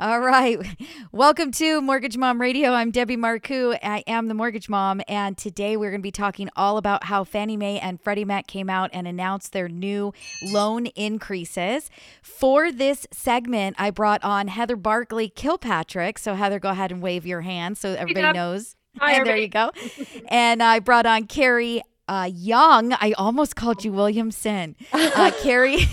All right. Welcome to Mortgage Mom Radio. I'm Debbie Marcoux. I am the Mortgage Mom. And today we're going to be talking all about how Fannie Mae and Freddie Mac came out and announced their new loan increases. For this segment, I brought on Heather Barkley Kilpatrick. So, Heather, go ahead and wave your hand so everybody knows. Hi, and there you go. and I brought on Carrie uh, Young. I almost called you Williamson. Uh, Carrie.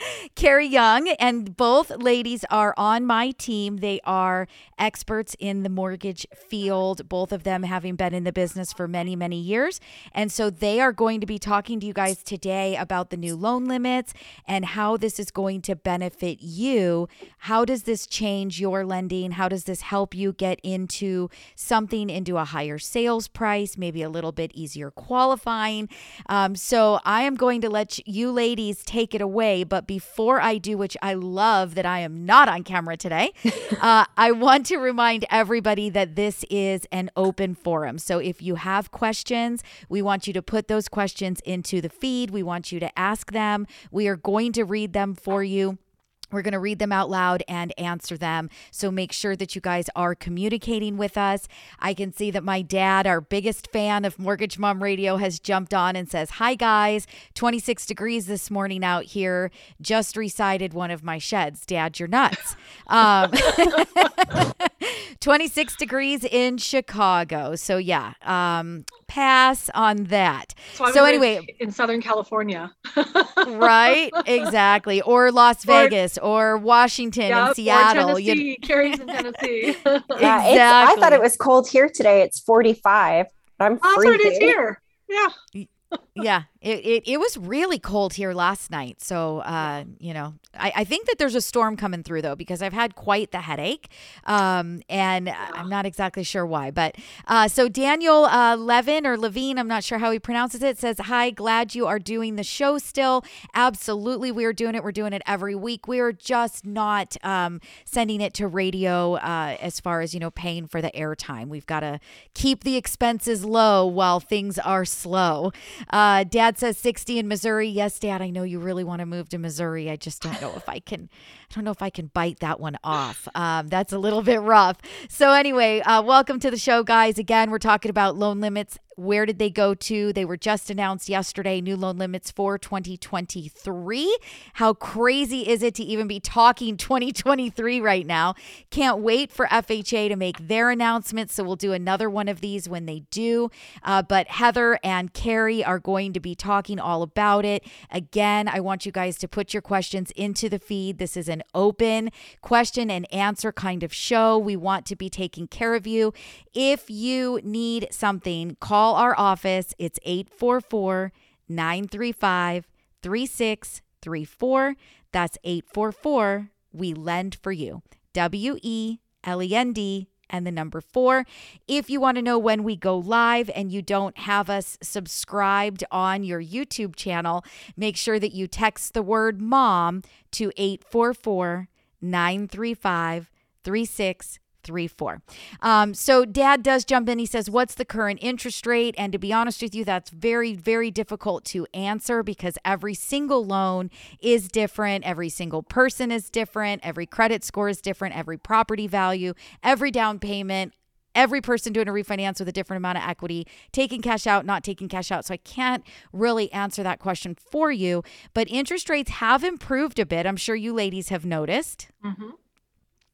Carrie Young, and both ladies are on my team. They are experts in the mortgage field, both of them having been in the business for many, many years. And so they are going to be talking to you guys today about the new loan limits and how this is going to benefit you. How does this change your lending? How does this help you get into something, into a higher sales price, maybe a little bit easier qualifying? Um, so I am going to let you ladies take it away. But before I do, which I love that I am not on camera today, uh, I want to remind everybody that this is an open forum. So if you have questions, we want you to put those questions into the feed. We want you to ask them. We are going to read them for you. We're going to read them out loud and answer them. So make sure that you guys are communicating with us. I can see that my dad, our biggest fan of Mortgage Mom Radio, has jumped on and says, Hi, guys. 26 degrees this morning out here. Just recited one of my sheds. Dad, you're nuts. Um, 26 degrees in Chicago. So, yeah, um, pass on that. So, So anyway- in Southern California. right? Exactly. Or Las Or- Vegas or Washington Yep, and Seattle. Or you- Tennessee. Carrie's in Tennessee. Yeah, it's, I thought it was cold here today. It's 45. I'm oh, That's what it is here. Yeah. Yeah, it, it, it was really cold here last night. So, uh, you know, I, I think that there's a storm coming through, though, because I've had quite the headache. Um, and I'm not exactly sure why. But uh, so Daniel uh, Levin or Levine, I'm not sure how he pronounces it, says, Hi, glad you are doing the show still. Absolutely. We are doing it. We're doing it every week. We are just not um, sending it to radio uh, as far as, you know, paying for the airtime. We've got to keep the expenses low while things are slow. Uh, Uh, Dad says 60 in Missouri. Yes, Dad, I know you really want to move to Missouri. I just don't know if I can. I don't know if I can bite that one off. Um, that's a little bit rough. So anyway, uh, welcome to the show, guys. Again, we're talking about loan limits. Where did they go to? They were just announced yesterday. New loan limits for 2023. How crazy is it to even be talking 2023 right now? Can't wait for FHA to make their announcement. So we'll do another one of these when they do. Uh, but Heather and Carrie are going to be talking all about it. Again, I want you guys to put your questions into the feed. This is an open question and answer kind of show. We want to be taking care of you. If you need something, call our office. It's 844 935 3634. That's 844 We Lend for You. W E L E N D and the number four. If you want to know when we go live and you don't have us subscribed on your YouTube channel, make sure that you text the word mom to 844 935 3634. Um, so dad does jump in. He says, What's the current interest rate? And to be honest with you, that's very, very difficult to answer because every single loan is different. Every single person is different. Every credit score is different. Every property value, every down payment, every person doing a refinance with a different amount of equity, taking cash out, not taking cash out. So I can't really answer that question for you. But interest rates have improved a bit. I'm sure you ladies have noticed. Mhm.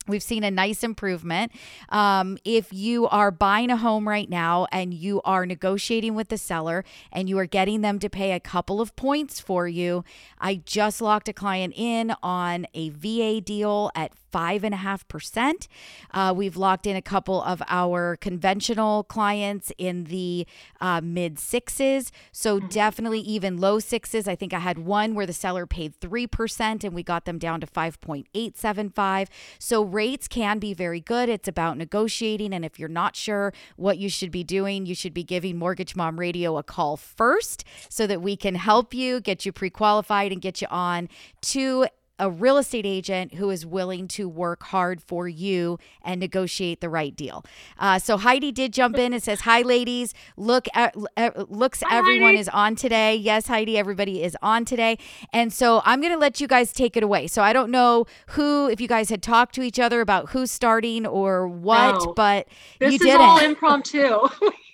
We've seen a nice improvement. Um, if you are buying a home right now and you are negotiating with the seller and you are getting them to pay a couple of points for you, I just locked a client in on a VA deal at five and a half percent. Uh, we've locked in a couple of our conventional clients in the uh, mid sixes. So definitely even low sixes. I think I had one where the seller paid 3% and we got them down to 5.875. So rates can be very good. It's about negotiating. And if you're not sure what you should be doing, you should be giving Mortgage Mom Radio a call first so that we can help you, get you pre qualified, and get you on to a real estate agent who is willing to work hard for you and negotiate the right deal. Uh, so Heidi did jump in and says, "Hi, ladies. Look, at, uh, looks Hi, everyone Heidi. is on today. Yes, Heidi, everybody is on today. And so I'm going to let you guys take it away. So I don't know who, if you guys had talked to each other about who's starting or what, No. but This you is didn't. all impromptu.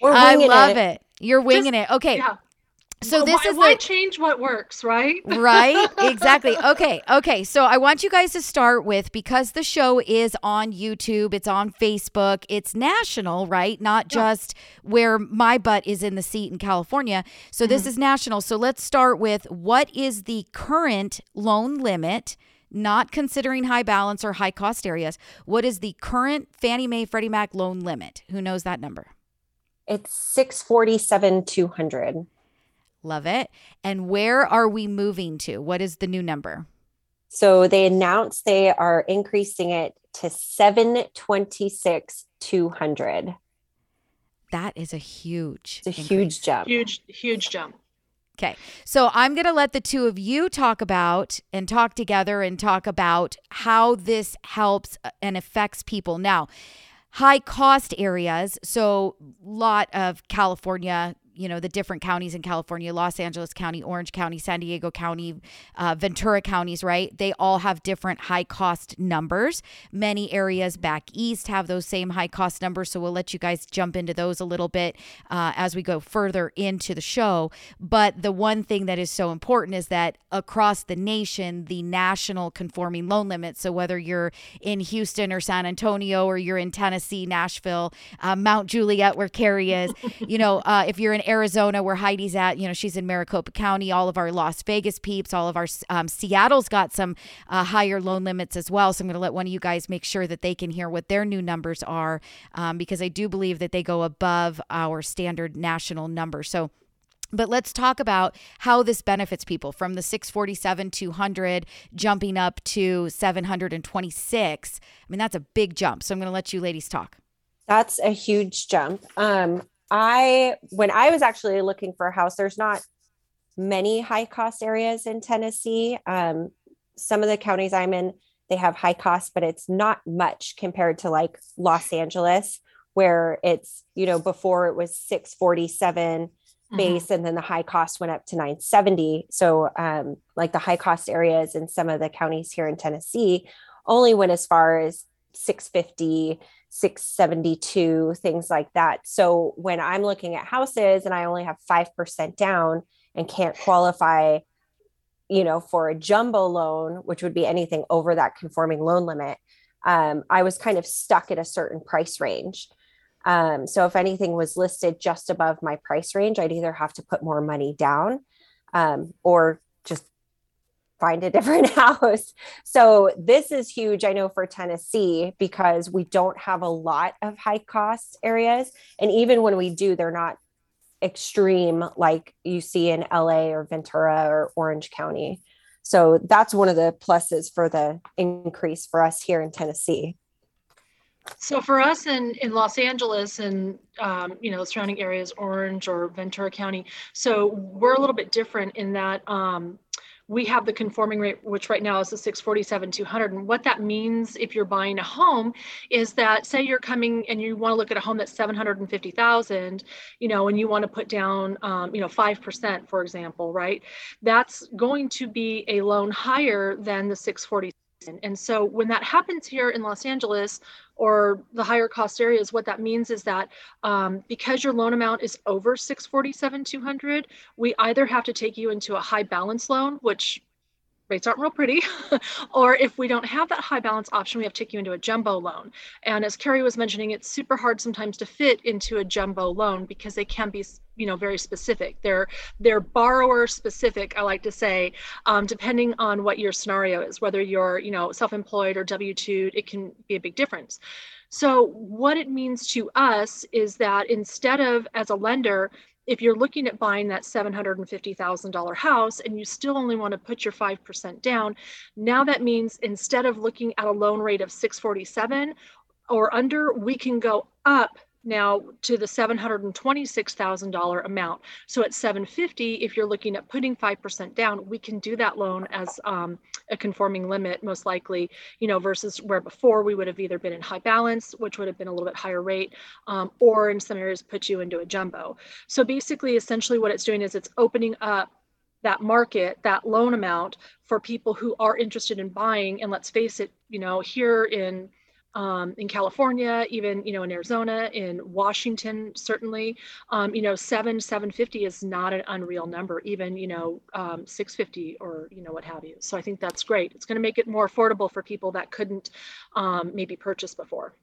I winging love it. You're winging Just- it. Okay. yeah. So this why, is why the change what works, right? right exactly. Okay okay so i want you guys to start with because the show is on youtube it's on facebook it's national right? Not Yeah. just where my butt is in the seat in california. So this mm-hmm. is national. So let's start with what is the current loan limit not considering high balance or high cost areas what is the current fannie mae freddie mac loan limit? Who knows that number? It's 647 200. Love it and where are we moving to what is the new number So they announced they are increasing it to 726 200. that is a huge It's a increase. huge jump. Huge, huge jump. Okay. So I'm going to let the two of you talk about and talk together and talk about how this helps and affects people. Now, high cost areas, so lot of California, you know, the different counties in California, Los Angeles County, Orange County, San Diego County, uh, Ventura counties, right? They all have different high cost numbers. Many areas back east have those same high cost numbers. So we'll let you guys jump into those a little bit uh, as we go further into the show. But the one thing that is so important is that across the nation, the national conforming loan limit. So whether you're in Houston or San Antonio or you're in Tennessee, Nashville, uh, Mount Juliet, where Carrie is, you know, uh, if you're in Arizona, where Heidi's at, you know, she's in Maricopa County, all of our Las Vegas peeps, all of our um, Seattle's got some uh, higher loan limits as well. So I'm going to let one of you guys make sure that they can hear what their new numbers are um, because I do believe that they go above our standard national number. So but let's talk about how this benefits people from the 647 200 jumping up to 726. I mean, that's a big jump. So I'm going to let you ladies talk. That's a huge jump. Um, I when I was actually looking for a house, there's not many high cost areas in Tennessee. Um, some of the counties I'm in, they have high cost, but it's not much compared to like Los Angeles, where it's you know before it was 647 base and then the high cost went up to 970 so um, like the high cost areas in some of the counties here in tennessee only went as far as 650 672 things like that. So when i'm looking at houses and i only have 5% down and can't qualify you know for a jumbo loan which would be anything over that conforming loan limit um, i was kind of stuck at a certain price range. Um, so if anything was listed just above my price range, I'd either have to put more money down um, or just find a different house. So this is huge, I know, for Tennessee because we don't have a lot of high cost areas. And even when we do, they're not extreme like you see in LA or Ventura or Orange County. So that's one of the pluses for the increase for us here in Tennessee. So for us in, in Los Angeles and, um, you know, surrounding areas, Orange or Ventura County, so we're a little bit different in that um, we have the conforming rate, which right now is the 647 200. And what that means if you're buying a home is that say you're coming and you want to look at a home that's 750,000, you know, and you want to put down, um, you know, 5%, for example, right? That's going to be a loan higher than the 647. And so when that happens here in Los Angeles or the higher cost areas, what that means is that um, because your loan amount is over 647 200, we either have to take you into a high balance loan, which rates aren't real pretty. or if we don't have that high balance option, we have to take you into a jumbo loan. And as Carrie was mentioning, it's super hard sometimes to fit into a jumbo loan because they can be you know very specific. They're they're borrower specific i like to say um, depending on what your scenario is whether you're you know self-employed or w2 it can be a big difference. So what it means to us is that instead of as a lender if you're looking at buying that $750,000 house and you still only want to put your 5% down, now that means instead of looking at a loan rate of 647 or under, we can go up now to the $726,000 amount. So at 750, if you're looking at putting 5% down, we can do that loan as um, a conforming limit, most likely, you know, versus where before we would have either been in high balance, which would have been a little bit higher rate, um, or in some areas put you into a jumbo. So basically, essentially what it's doing is it's opening up that market, that loan amount for people who are interested in buying. And let's face it, you know, here in um, in California, even you know in Arizona, in Washington, certainly, um, you know seven seven fifty is not an unreal number. Even you know um, six fifty or you know what have you. So I think that's great. It's going to make it more affordable for people that couldn't um, maybe purchase before.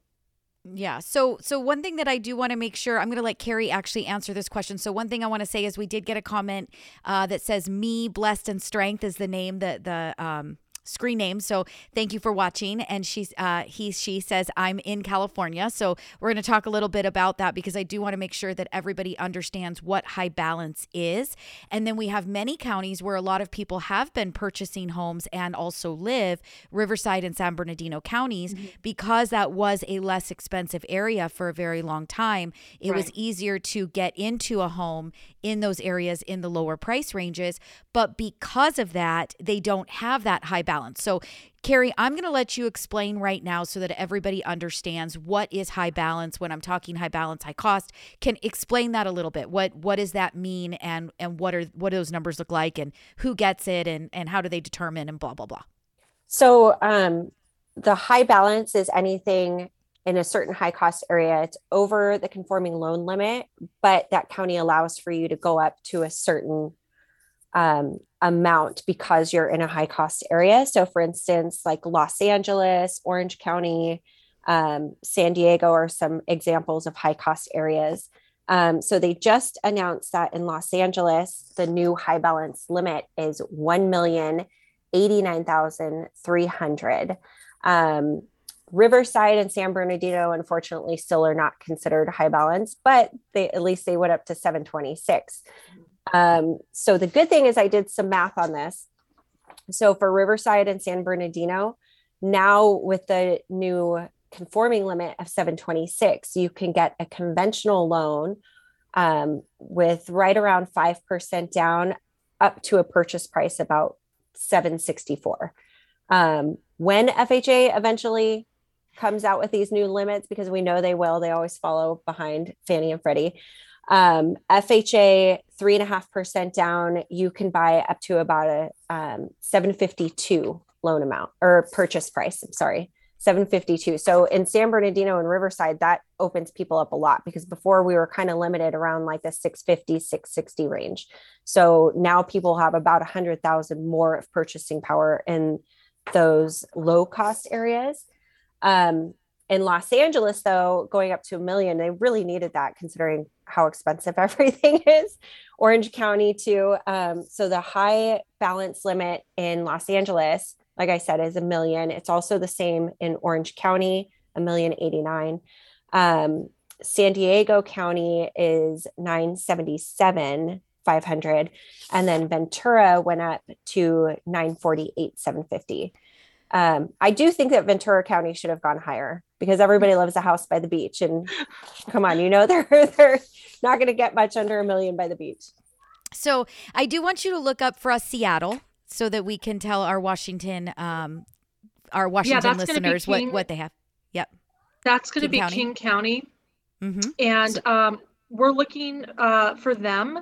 Yeah. So so one thing that I do want to make sure I'm going to let Carrie actually answer this question. So one thing I want to say is we did get a comment uh, that says me blessed and strength is the name that the um screen name. So thank you for watching. And she's uh, he she says I'm in California. So we're going to talk a little bit about that because I do want to make sure that everybody understands what high balance is. And then we have many counties where a lot of people have been purchasing homes and also live Riverside and San Bernardino counties mm-hmm. because that was a less expensive area for a very long time. It right. was easier to get into a home in those areas in the lower price ranges. But because of that, they don't have that high balance. So, Carrie, I'm going to let you explain right now so that everybody understands what is high balance when I'm talking high balance, high cost. Can explain that a little bit. What what does that mean and and what are what do those numbers look like and who gets it and and how do they determine and blah blah blah. So, um the high balance is anything in a certain high cost area, it's over the conforming loan limit, but that county allows for you to go up to a certain um, amount because you're in a high cost area. So, for instance, like Los Angeles, Orange County, um, San Diego are some examples of high cost areas. Um, so, they just announced that in Los Angeles, the new high balance limit is 1,089,300. Um, Riverside and San Bernardino, unfortunately, still are not considered high balance, but they at least they went up to 726. Um, so the good thing is I did some math on this. So for Riverside and San Bernardino, now with the new conforming limit of 726, you can get a conventional loan um, with right around 5% down up to a purchase price about 764. Um, when FHA eventually comes out with these new limits because we know they will. They always follow behind Fannie and Freddie. Um, FHA three and a half percent down. You can buy up to about a um, 752 loan amount or purchase price. I'm sorry, 752. So in San Bernardino and Riverside, that opens people up a lot because before we were kind of limited around like the 650, 660 range. So now people have about a hundred thousand more of purchasing power in those low cost areas. Um, in Los Angeles, though, going up to a million, they really needed that considering how expensive everything is. Orange County, too. Um, so the high balance limit in Los Angeles, like I said, is a million. It's also the same in Orange County, a million eighty nine. Um, San Diego County is 977 500 and then Ventura went up to 948 750 um, I do think that Ventura County should have gone higher because everybody loves a house by the beach. And come on, you know they're they're not going to get much under a million by the beach. So I do want you to look up for us Seattle so that we can tell our Washington um, our Washington yeah, listeners King, what what they have. Yep. That's going to be County. King County. Mm-hmm. And um, we're looking uh, for them.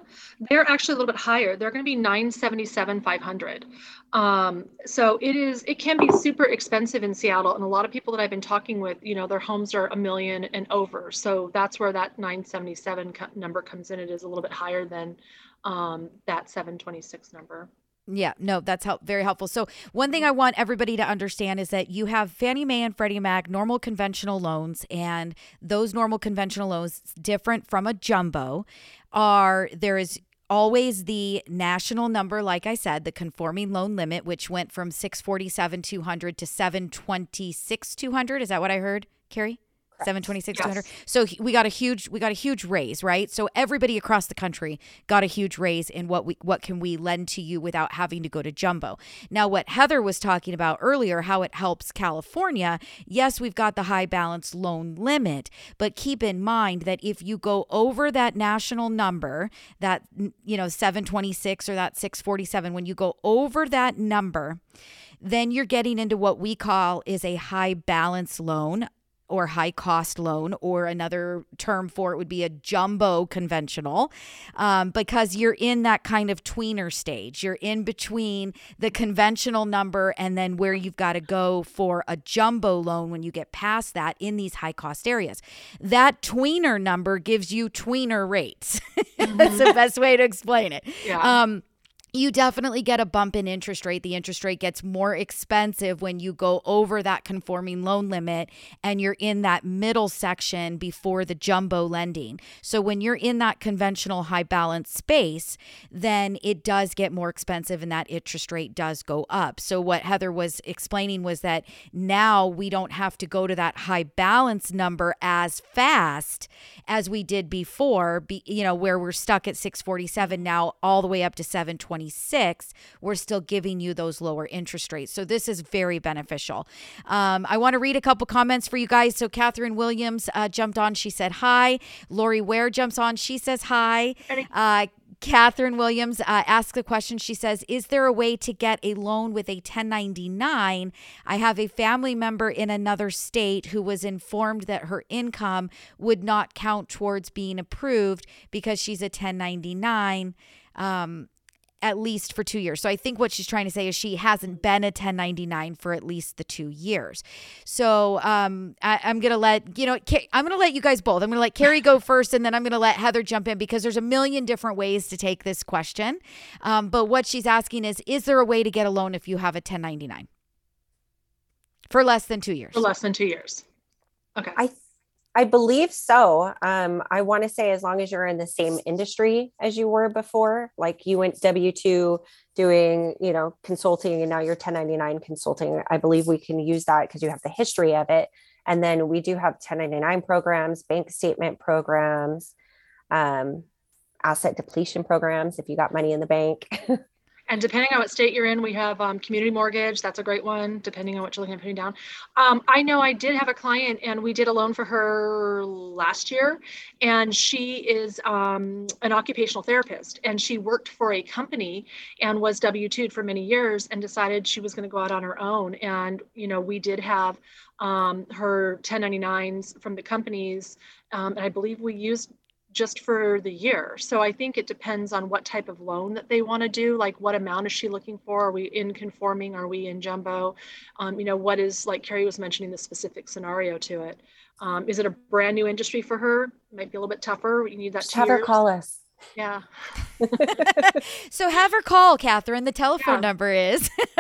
They're actually a little bit higher. They're going to be 977 500. Um, so it is. It can be super expensive in Seattle, and a lot of people that I've been talking with, you know, their homes are a million and over. So that's where that 977 number comes in. It is a little bit higher than um, that 726 number. Yeah, no, that's help very helpful. So one thing I want everybody to understand is that you have Fannie Mae and Freddie Mac normal conventional loans, and those normal conventional loans different from a jumbo are there is always the national number like i said the conforming loan limit which went from 647 200 to 726 200 is that what i heard carrie 726 200 so we got a huge we got a huge raise right? So everybody across the country got a huge raise in what we what can we lend to you without having to go to jumbo. Now what heather was talking about earlier how it helps california yes we've got the high balance loan limit but keep in mind that if you go over that national number that you know 726 or that 647 when you go over that number then you're getting into what we call is a high balance loan or high cost loan, or another term for it would be a jumbo conventional, um, because you're in that kind of tweener stage. You're in between the conventional number and then where you've got to go for a jumbo loan when you get past that in these high cost areas. That tweener number gives you tweener rates. That's the best way to explain it. Yeah. Um, you definitely get a bump in interest rate. The interest rate gets more expensive when you go over that conforming loan limit and you're in that middle section before the jumbo lending. So when you're in that conventional high balance space, then it does get more expensive and that interest rate does go up. So what Heather was explaining was that now we don't have to go to that high balance number as fast as we did before, be, you know, where we're stuck at 647 now all the way up to 726, we're still giving you those lower interest rates. So this is very beneficial. Um, I want to read a couple comments for you guys. So Catherine Williams uh, jumped on. She said hi. Lori Ware jumps on. She says hi. Uh, Catherine Williams uh, asks a question. She says, Is there a way to get a loan with a 1099? I have a family member in another state who was informed that her income would not count towards being approved because she's a 1099. Um, at least for two years. So I think what she's trying to say is she hasn't been a 1099 for at least the two years. So um, I, I'm gonna let you know. I'm gonna let you guys both. I'm gonna let Carrie go first, and then I'm gonna let Heather jump in because there's a million different ways to take this question. Um, but what she's asking is, is there a way to get a loan if you have a 1099 for less than two years? For less than two years. Okay. I I believe so. Um, I want to say as long as you're in the same industry as you were before, like you went W two doing, you know, consulting, and now you're 1099 consulting. I believe we can use that because you have the history of it. And then we do have 1099 programs, bank statement programs, um, asset depletion programs. If you got money in the bank, And depending on what state you're in, we have um, community mortgage. That's a great one, depending on what you're looking at putting down. Um, I know I did have a client and we did a loan for her last year. And she is um, an occupational therapist and she worked for a company and was W 2'd for many years and decided she was going to go out on her own. And, you know, we did have um, her 1099s from the companies. Um, and I believe we used just for the year. So I think it depends on what type of loan that they want to do. Like what amount is she looking for? Are we in conforming? Are we in jumbo? Um, you know, what is like Carrie was mentioning the specific scenario to it. Um, is it a brand new industry for her? Might be a little bit tougher. You need that just have her call us. Yeah. so have her call, Catherine. The telephone Yeah. number is.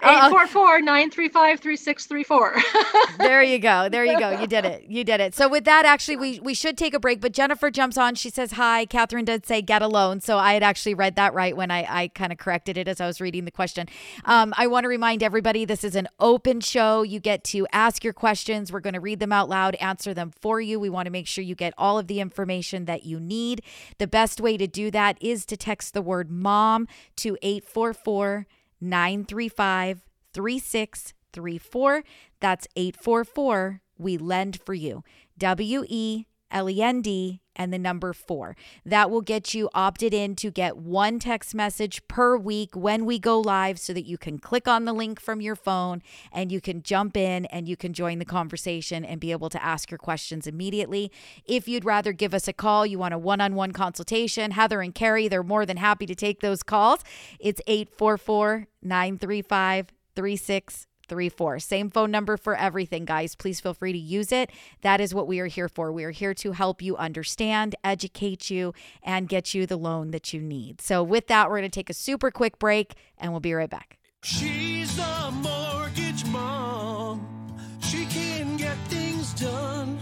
844-935-3634. there you go. There you go. You did it. You did it. So with that, actually, we we should take a break. But Jennifer jumps on. She says hi. Catherine did say get a loan. So I had actually read that right when I I kind of corrected it as I was reading the question. Um, I want to remind everybody this is an open show. You get to ask your questions. We're going to read them out loud, answer them for you. We want to make sure you get all of the information that you need. The best way to do that is to text the word mom to 844 935 3634. That's 844 We Lend for You. W E L E N D and the number four. That will get you opted in to get one text message per week when we go live so that you can click on the link from your phone and you can jump in and you can join the conversation and be able to ask your questions immediately. If you'd rather give us a call, you want a one on one consultation, Heather and Carrie, they're more than happy to take those calls. It's 844 935 3634. 3634. Same phone number for everything, guys. Please feel free to use it. That is what we are here for. We are here to help you understand, educate you, and get you the loan that you need. So, with that, we're going to take a super quick break and we'll be right back. She's a mortgage mom. She can get things done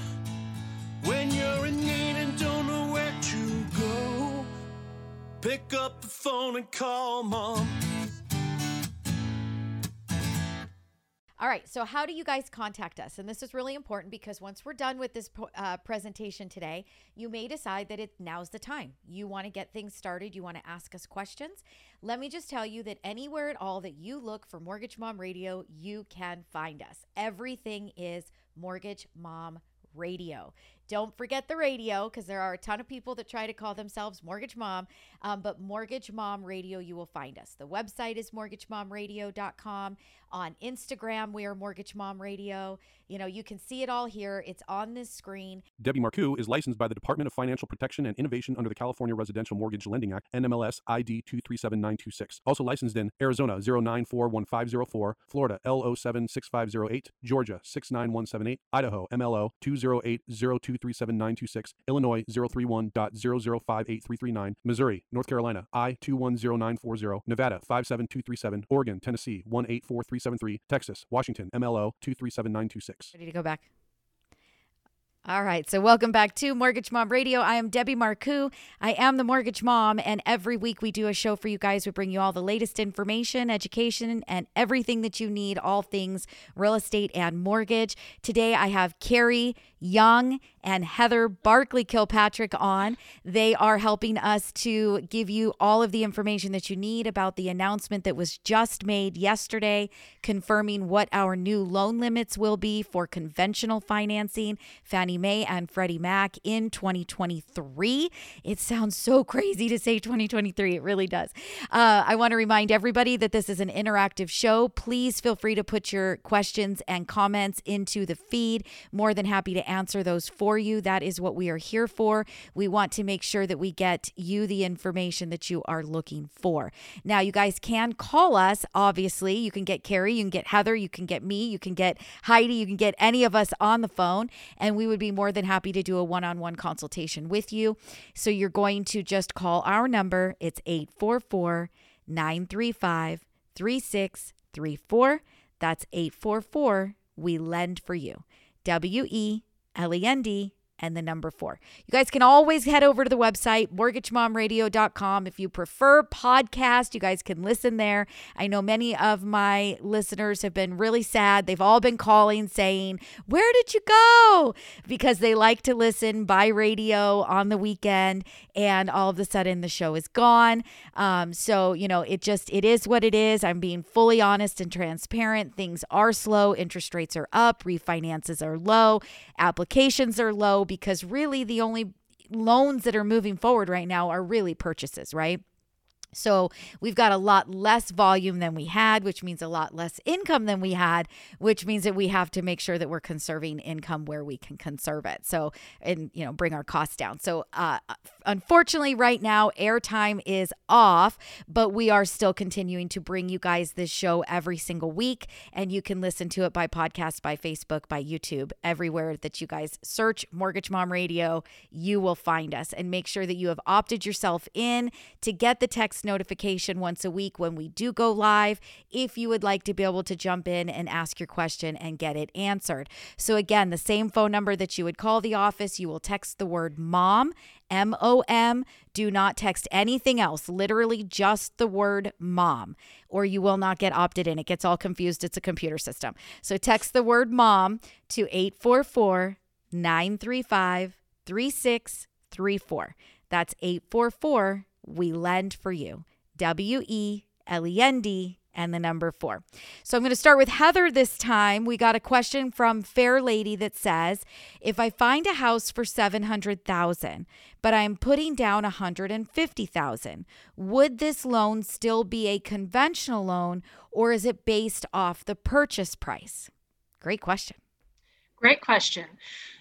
when you're in need and don't know where to go. Pick up the phone and call mom. All right. So, how do you guys contact us? And this is really important because once we're done with this uh, presentation today, you may decide that it now's the time. You want to get things started. You want to ask us questions. Let me just tell you that anywhere at all that you look for Mortgage Mom Radio, you can find us. Everything is Mortgage Mom Radio. Don't forget the radio because there are a ton of people that try to call themselves Mortgage Mom, um, but Mortgage Mom Radio, you will find us. The website is mortgagemomradio.com. On Instagram, we are Mortgage Mom Radio. You know, you can see it all here. It's on this screen. Debbie Marcoux is licensed by the Department of Financial Protection and Innovation under the California Residential Mortgage Lending Act, NMLS ID 237926. Also licensed in Arizona 0941504, Florida L076508, Georgia 69178, Idaho MLO 208023796, Illinois 031.0058339, Missouri, North Carolina I 210940, Nevada 57237, Oregon, Tennessee 184373, Texas, Washington MLO 237926. Ready to go back? All right. So, welcome back to Mortgage Mom Radio. I am Debbie Marcoux. I am the Mortgage Mom, and every week we do a show for you guys. We bring you all the latest information, education, and everything that you need, all things real estate and mortgage. Today I have Carrie Young and Heather Barkley Kilpatrick on. They are helping us to give you all of the information that you need about the announcement that was just made yesterday, confirming what our new loan limits will be for conventional financing, Fannie Mae and Freddie Mac in 2023. It sounds so crazy to say 2023. It really does. Uh, I want to remind everybody that this is an interactive show. Please feel free to put your questions and comments into the feed. More than happy to answer those for you. That is what we are here for. We want to make sure that we get you the information that you are looking for. Now, you guys can call us, obviously. You can get Carrie, you can get Heather, you can get me, you can get Heidi, you can get any of us on the phone, and we would be more than happy to do a one on one consultation with you. So you're going to just call our number. It's 844 935 3634. That's 844 We Lend for You. W E L E N D and the number four. You guys can always head over to the website, mortgagemomradio.com. If you prefer podcast, you guys can listen there. I know many of my listeners have been really sad. They've all been calling saying, Where did you go? Because they like to listen by radio on the weekend, and all of a sudden the show is gone. Um, so, you know, it just, it is what it is. I'm being fully honest and transparent. Things are slow, interest rates are up, refinances are low, applications are low because really the only loans that are moving forward right now are really purchases, right? So we've got a lot less volume than we had, which means a lot less income than we had, which means that we have to make sure that we're conserving income where we can conserve it. So and you know bring our costs down. So uh, unfortunately, right now airtime is off, but we are still continuing to bring you guys this show every single week, and you can listen to it by podcast, by Facebook, by YouTube, everywhere that you guys search Mortgage Mom Radio, you will find us. And make sure that you have opted yourself in to get the text notification once a week when we do go live if you would like to be able to jump in and ask your question and get it answered. So, again, the same phone number that you would call the office, you will text the word mom, M O M. Do not text anything else, literally just the word mom, or you will not get opted in. It gets all confused. It's a computer system. So, text the word mom to 844 935 3634. That's 844 we lend for you. W E L E N D and the number four. So I'm going to start with Heather this time. We got a question from Fair Lady that says, "If I find a house for 700,000, but I'm putting down a 150,000, would this loan still be a conventional loan or is it based off the purchase price?" Great question. Great question.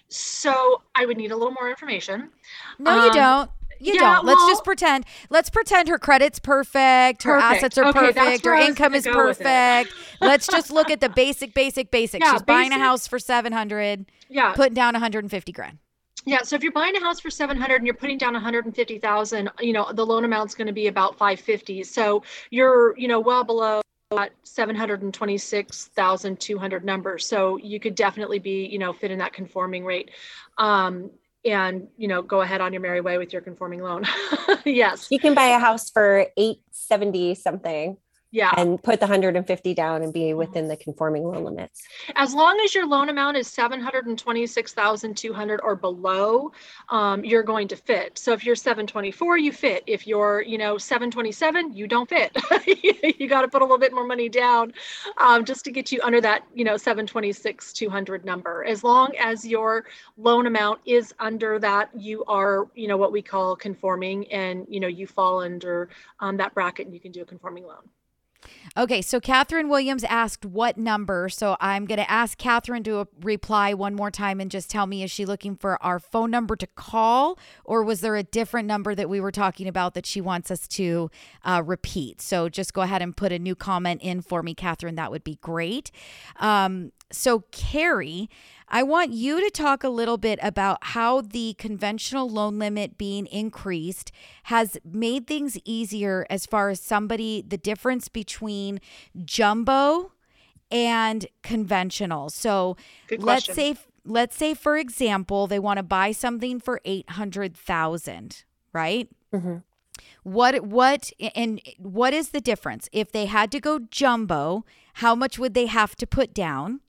So I would need a little more information. No, you Um, don't. You Yeah, don't. Let's just pretend. Let's pretend her credit's perfect. Her Perfect. assets are Okay, perfect. Her where I was income is go with it. perfect. Let's just look at the basic, basic, basic. Yeah, She's buying a house for seven hundred, Yeah. putting down one hundred and fifty grand. Yeah, so if you're buying a house for 700 and you're putting down 150,000, you know, the loan amount's going to be about 550. So you're, you know, well below that 726,200 numbers. So you could definitely be, you know, fit in that conforming rate. Um, and, you know, go ahead on your merry way with your conforming loan. yes. You can buy a house for 870 something Yeah. and put the 150 down and be within the conforming loan limits. As long as your loan amount is 726,200 or below, um, you're going to fit. So if you're 724, you fit. If you're, you know, 727, you don't fit. you got to put a little bit more money down um, just to get you under that, you know, 726, 200 number. As long as your loan amount is under that, you are, you know, what we call conforming and, you know, you fall under um, that bracket and you can do a conforming loan. Okay, so Catherine Williams asked what number. So I'm going to ask Catherine to reply one more time and just tell me is she looking for our phone number to call or was there a different number that we were talking about that she wants us to uh, repeat? So just go ahead and put a new comment in for me, Catherine. That would be great. Um, so, Carrie, I want you to talk a little bit about how the conventional loan limit being increased has made things easier as far as somebody, the difference between jumbo and conventional. So let's say let's say for example, they want to buy something for 800,000, right? Mhm. What what and what is the difference? If they had to go jumbo, how much would they have to put down?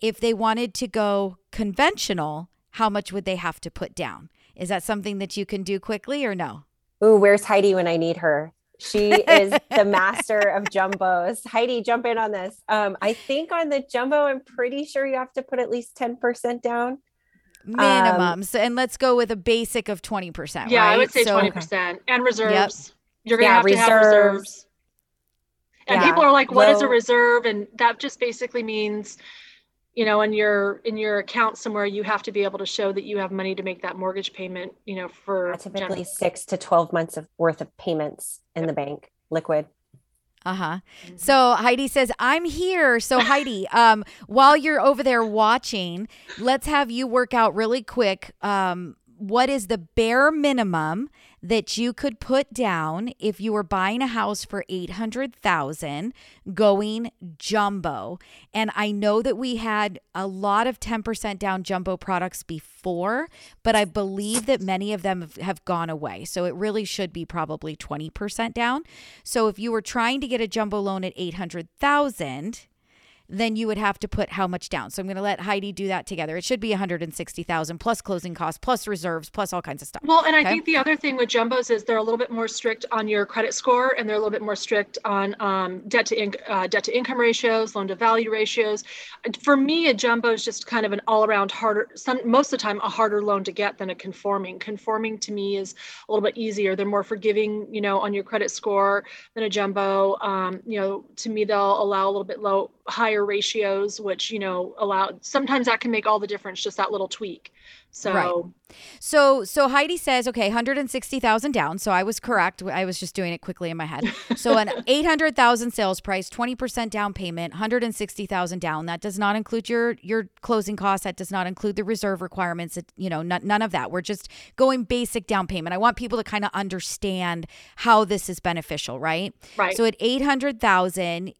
If they wanted to go conventional, how much would they have to put down? Is that something that you can do quickly or no? Ooh, where's Heidi when I need her? She is the master of jumbos. Heidi, jump in on this. Um, I think on the jumbo, I'm pretty sure you have to put at least 10% down. Minimum. so, and let's go with a basic of 20%. Yeah, I would say So- 20% and reserves. You're going to Yeah, have to have reserves. reserves. And Yeah, people are like, what is a reserve? And that just basically means, you know, in your in your account somewhere, you have to be able to show that you have money to make that mortgage payment, you know, for Typically six to 12 months of worth of payments in the bank, liquid. Uh huh. Mm-hmm. So Heidi says, "I'm here." So Heidi, um, while you're over there watching, let's have you work out really quick. Um, what is the bare minimum that you could put down if you were buying a house for eight hundred thousand, going jumbo? And I know that we had a lot of ten percent down jumbo products before, but I believe that many of them have, gone away. So it really should be probably twenty percent down. So if you were trying to get a jumbo loan at 800,000, then you would have to put how much down. So I'm going to let Heidi do that together. It should be 160,000 plus closing costs, plus reserves, plus all kinds of stuff. Well, and I think the other thing with jumbos is they're a little bit more strict on your credit score, and they're a little bit more strict on um, debt to inc- uh, debt to income ratios, loan to value ratios. For me, a jumbo is just kind of an all around harder. Some most of the time, a harder loan to get than a conforming. Conforming to me is a little bit easier. They're more forgiving, you know, on your credit score than a jumbo. Um, you know, to me, they'll allow a little bit low higher ratios, which you know allow. Sometimes that can make all the difference. Just that little tweak. So. Right. So so Heidi says, okay, 160,000 down. So I was correct. I was just doing it quickly in my head. So an 800,000 sales price, 20% down payment, 160,000 down. That does not include your your closing costs. That does not include the reserve requirements. It, you know, none, none of that. We're just going basic down payment. I want people to kind of understand how this is beneficial, right? Right. So at 800,000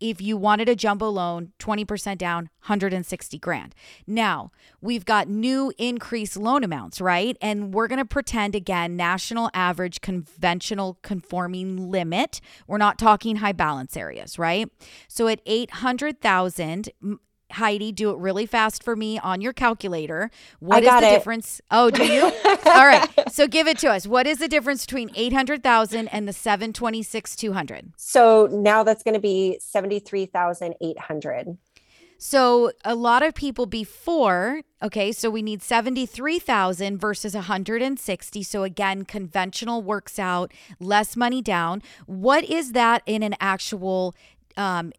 if you wanted a jumbo loan, 20% down, 160 grand. Now, we've got new increased loan amounts, right? And we're going to pretend again national average conventional conforming limit. We're not talking high balance areas, right? So at 800,000 m- Heidi, do it really fast for me on your calculator. What is the it. difference? Oh, do you? All right. So give it to us. What is the difference between 800,000 and the 726 200? So now that's going to be 73,800. So a lot of people before, okay, so we need 73,000 versus 160. So again, conventional works out less money down. What is that in an actual um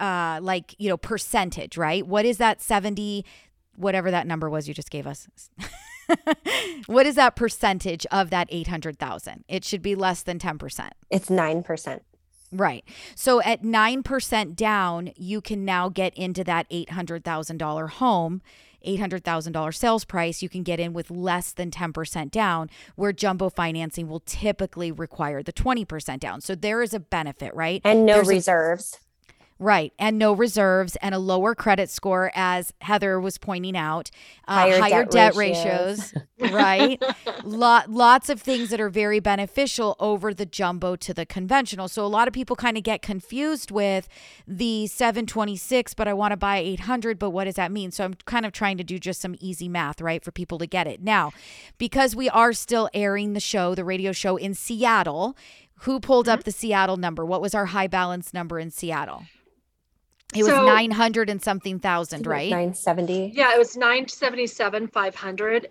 uh like, you know, percentage, right? What is that 70 whatever that number was you just gave us? what is that percentage of that 800,000? It should be less than 10%. It's 9%. Right. So at 9% down, you can now get into that $800,000 home. $800,000 sales price, you can get in with less than 10% down, where jumbo financing will typically require the 20% down. So there is a benefit, right? And no There's a- reserves. Right. And no reserves and a lower credit score, as Heather was pointing out, uh, Higher higher, debt debt, ratios. right. Lot, lots of things that are very beneficial over the jumbo to the conventional. So a lot of people kind of get confused with the 726, but I want to buy 800. But what does that mean? So I'm kind of trying to do just some easy math, right, for people to get it. Now, because we are still airing the show, the radio show in Seattle, who pulled up the Seattle number? What was our high balance number in Seattle? It was So- 900 and something thousand, right? 970. Yeah, it was 977 500.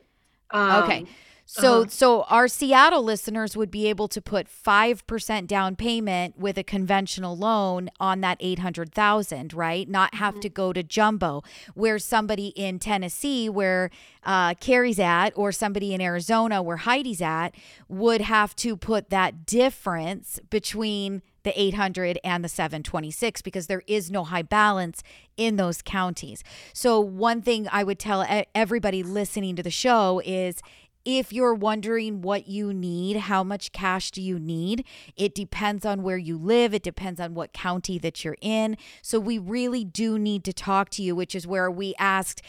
Um, Okay. So uh-huh. so our Seattle listeners would be able to put 5% down payment with a conventional loan on that 800,000, right? Not have to go to jumbo. Where somebody in Tennessee where uh Carrie's at or somebody in Arizona where Heidi's at would have to put that difference between the 800 and the 726 because there is no high balance in those counties. So one thing I would tell everybody listening to the show is if you're wondering what you need, how much cash do you need? It depends on where you live, it depends on what county that you're in. So we really do need to talk to you, which is where we asked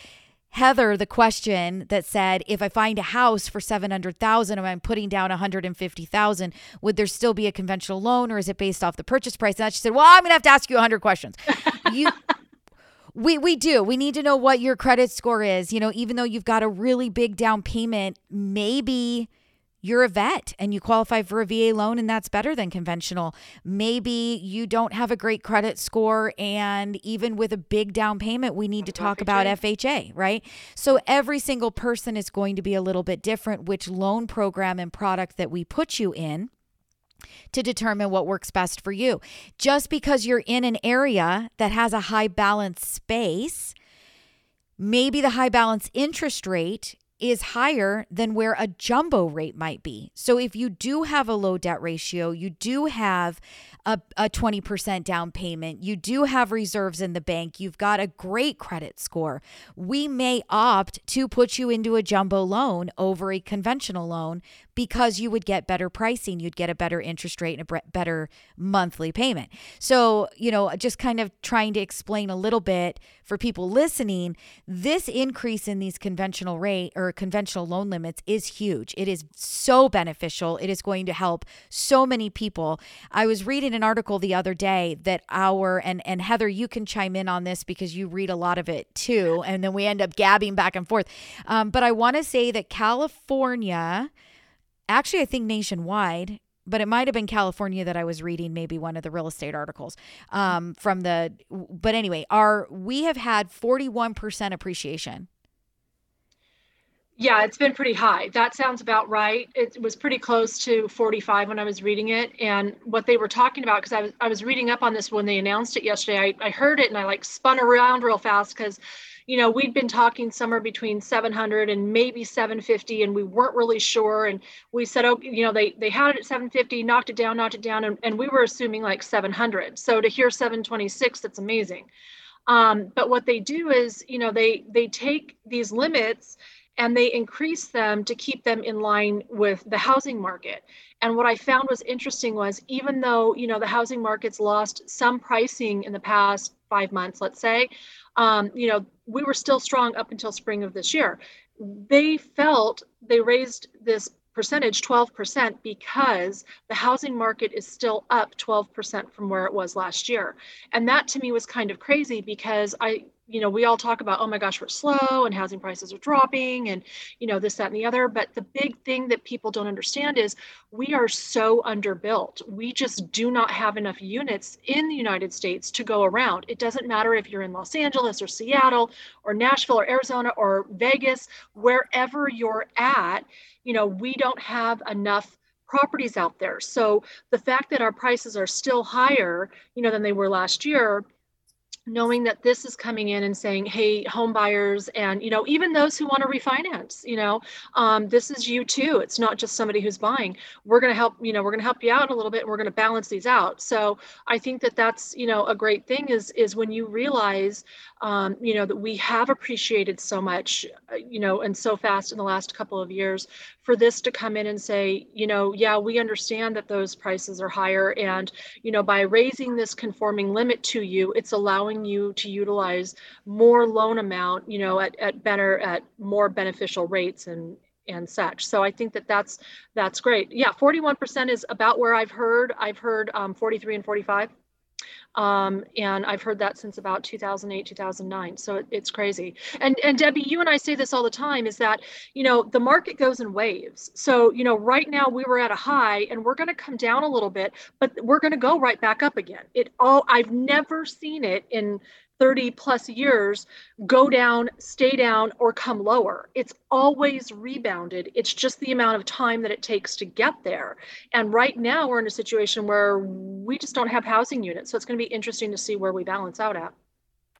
Heather the question that said, if I find a house for 700,000 and I'm putting down 150,000, would there still be a conventional loan or is it based off the purchase price? And she said, well, I'm going to have to ask you 100 questions. You we we do. We need to know what your credit score is. You know, even though you've got a really big down payment, maybe you're a vet and you qualify for a VA loan and that's better than conventional. Maybe you don't have a great credit score and even with a big down payment, we need to talk about FHA, right? So every single person is going to be a little bit different which loan program and product that we put you in to determine what works best for you. Just because you're in an area that has a high balance space, maybe the high balance interest rate is higher than where a jumbo rate might be. So if you do have a low debt ratio, you do have a, a 20% down payment, you do have reserves in the bank, you've got a great credit score, we may opt to put you into a jumbo loan over a conventional loan because you would get better pricing, you'd get a better interest rate and a better monthly payment. So, you know, just kind of trying to explain a little bit for people listening, this increase in these conventional rate or conventional loan limits is huge. It is so beneficial. It is going to help so many people. I was reading an article the other day that our and and Heather, you can chime in on this because you read a lot of it too, and then we end up gabbing back and forth. Um, but I want to say that California actually, I think nationwide, but it might have been California that I was reading, maybe one of the real estate articles um, from the. But anyway, our we have had forty one percent appreciation. Yeah, it's been pretty high. That sounds about right. It was pretty close to 45 when I was reading it. And what they were talking about, because I was I was reading up on this when they announced it yesterday. I, I heard it and I like spun around real fast because, you know, we'd been talking somewhere between 700 and maybe 750, and we weren't really sure. And we said, oh, you know, they they had it at 750, knocked it down, knocked it down, and, and we were assuming like 700. So to hear 726, that's amazing. Um, but what they do is, you know, they they take these limits and they increase them to keep them in line with the housing market. And what I found was interesting was even though you know the housing market's lost some pricing in the past five months, let's say, um, you know we were still strong up until spring of this year. They felt they raised this percentage 12% because the housing market is still up 12% from where it was last year. And that to me was kind of crazy because I you know, we all talk about, oh my gosh, we're slow and housing prices are dropping and, you know, this, that, and the other. But the big thing that people don't understand is we are so underbuilt. We just do not have enough units in the United States to go around. It doesn't matter if you're in Los Angeles or Seattle or Nashville or Arizona or Vegas, wherever you're at, you know, we don't have enough properties out there. So the fact that our prices are still higher, you know, than they were last year knowing that this is coming in and saying hey home buyers and you know even those who want to refinance you know um, this is you too. It's not just somebody who's buying. We're going to help you know we're going to help you out a little bit and we're going to balance these out. So i think that that's you know a great thing is is when you realize um, you know that we have appreciated so much uh, you know and so fast in the last couple of years for this to come in and say you know yeah we understand that those prices are higher. And you know by raising this conforming limit to you it's allowing you to utilize more loan amount you know at, at better at more beneficial rates and and such. So i think that that's that's great. Yeah 41% is about where i've heard. I've heard um, 43 and 45 um, and I've heard that since about 2008, 2009. So it, it's crazy. And and Debbie, you and I say this all the time: is that you know the market goes in waves. So you know right now we were at a high, and we're going to come down a little bit, but we're going to go right back up again. It all I've never seen it in 30 plus years go down, stay down, or come lower. It's always rebounded. It's just the amount of time that it takes to get there. And right now, we're in a situation where we just don't have housing units. So it's going to be interesting to see where we balance out at.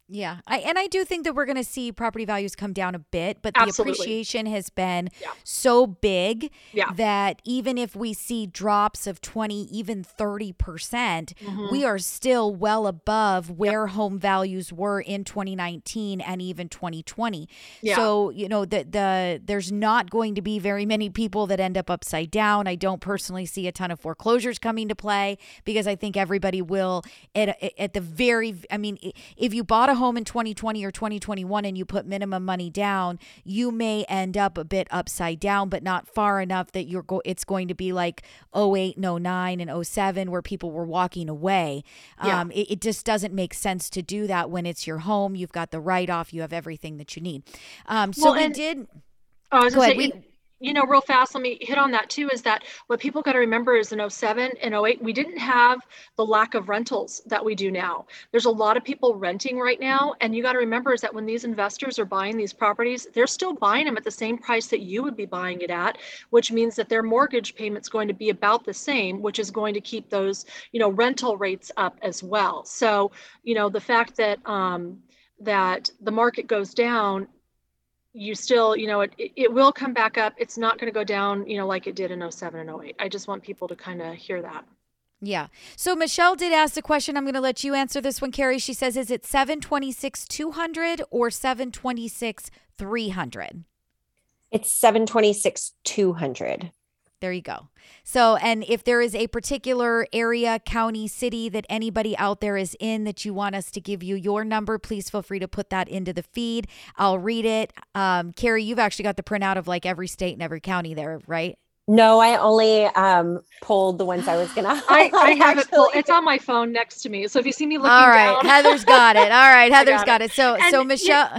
Yeah. I, and I do think that we're going to see property values come down a bit, but Absolutely. the appreciation has been Yeah. so big Yeah. that even if we see drops of 20, even 30%, percent Mhm. we are still well above where home values were in 2019 and even 2020. Yeah. So, you know, the, the there's not going to be very many people that end up upside down. I don't personally see a ton of foreclosures coming to play because I think everybody will at at the very I mean, if you bought a home in 2020 or 2021 and you put minimum money down, you may end up a bit upside down, but not far enough that you're go it's going to be like 08 and 09 and 07 where people were walking away. Yeah. Um, it, it just doesn't make sense to do that when it's your home. You've got the write off, you have everything that you need. Um, so Well, we did. Oh, I was Go ahead. say, We- you know, real fast, let me hit on that too, is that what people got to remember is in 07 and 08, we didn't have the lack of rentals that we do now. There's a lot of people renting right now. And you got to remember is that when these investors are buying these properties, they're still buying them at the same price that you would be buying it at, which means that their mortgage payment's going to be about the same, which is going to keep those, you know, rental rates up as well. So, you know, the fact that, um, that the market goes down you still, you know, it, it- it will come back up. It's not going to go down, you know, like it did in 07 and 08. I just want people to kind of hear that. Yeah. So Michelle did ask the question. I'm going to let you answer this one, Carrie. She says, is it 726 200 or 726 300? It's 726 200. There you go. So, and if there is a particular area, county, city that anybody out there is in that you want us to give you your number, please feel free to put that into the feed. I'll read it. Um, Carrie, you've actually got the printout of like every state and every county there, right? No, I only um pulled the ones I was gonna. I, I have it. Pulled, it's on my phone next to me. So if you see me looking All right, down, Heather's got it. All right, Heather's got got it. it. So, so Michelle,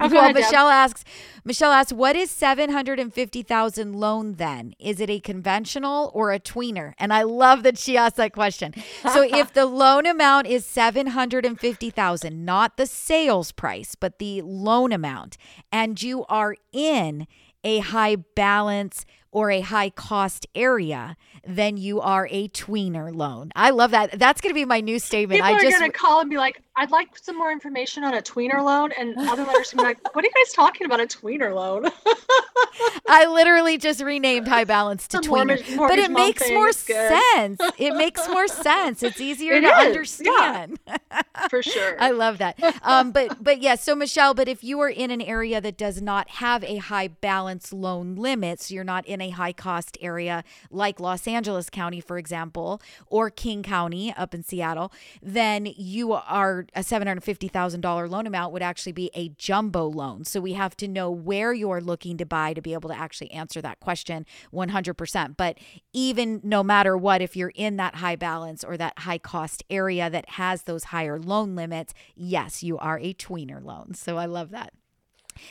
Oh, well. Michelle asks, Michelle asks, what is seven hundred and fifty thousand loan? Then is it a conventional or a tweener? And I love that she asked that question. So, if the loan amount is seven hundred and fifty thousand, not the sales price, but the loan amount, and you are in a high balance or a high cost area, then you are a tweener loan. I love that. That's going to be my new statement. people I are just going to call and be like, "I'd like some more information on a tweener loan," and other lenders will be like, "What are you guys talking about a tweener loan?" I literally just renamed high balance to The tweener, mortgage- but it makes more sense. It makes more sense. It's easier It to is, yeah. understand. For sure. I love that. Um, but but yes, so Michelle, but if you are in an area that does not have a high balance loan limit, so you're not in a high cost area like Los Angeles County, for example, or King County up in Seattle, then you are a seven hundred fifty thousand dollar loan amount would actually be a jumbo loan. So we have to know where you're looking to buy to be able to actually answer that question one hundred percent. But even no matter what, if you're in that high balance or that high cost area that has those higher loan limits, yes, you are a tweener loan. So I love that.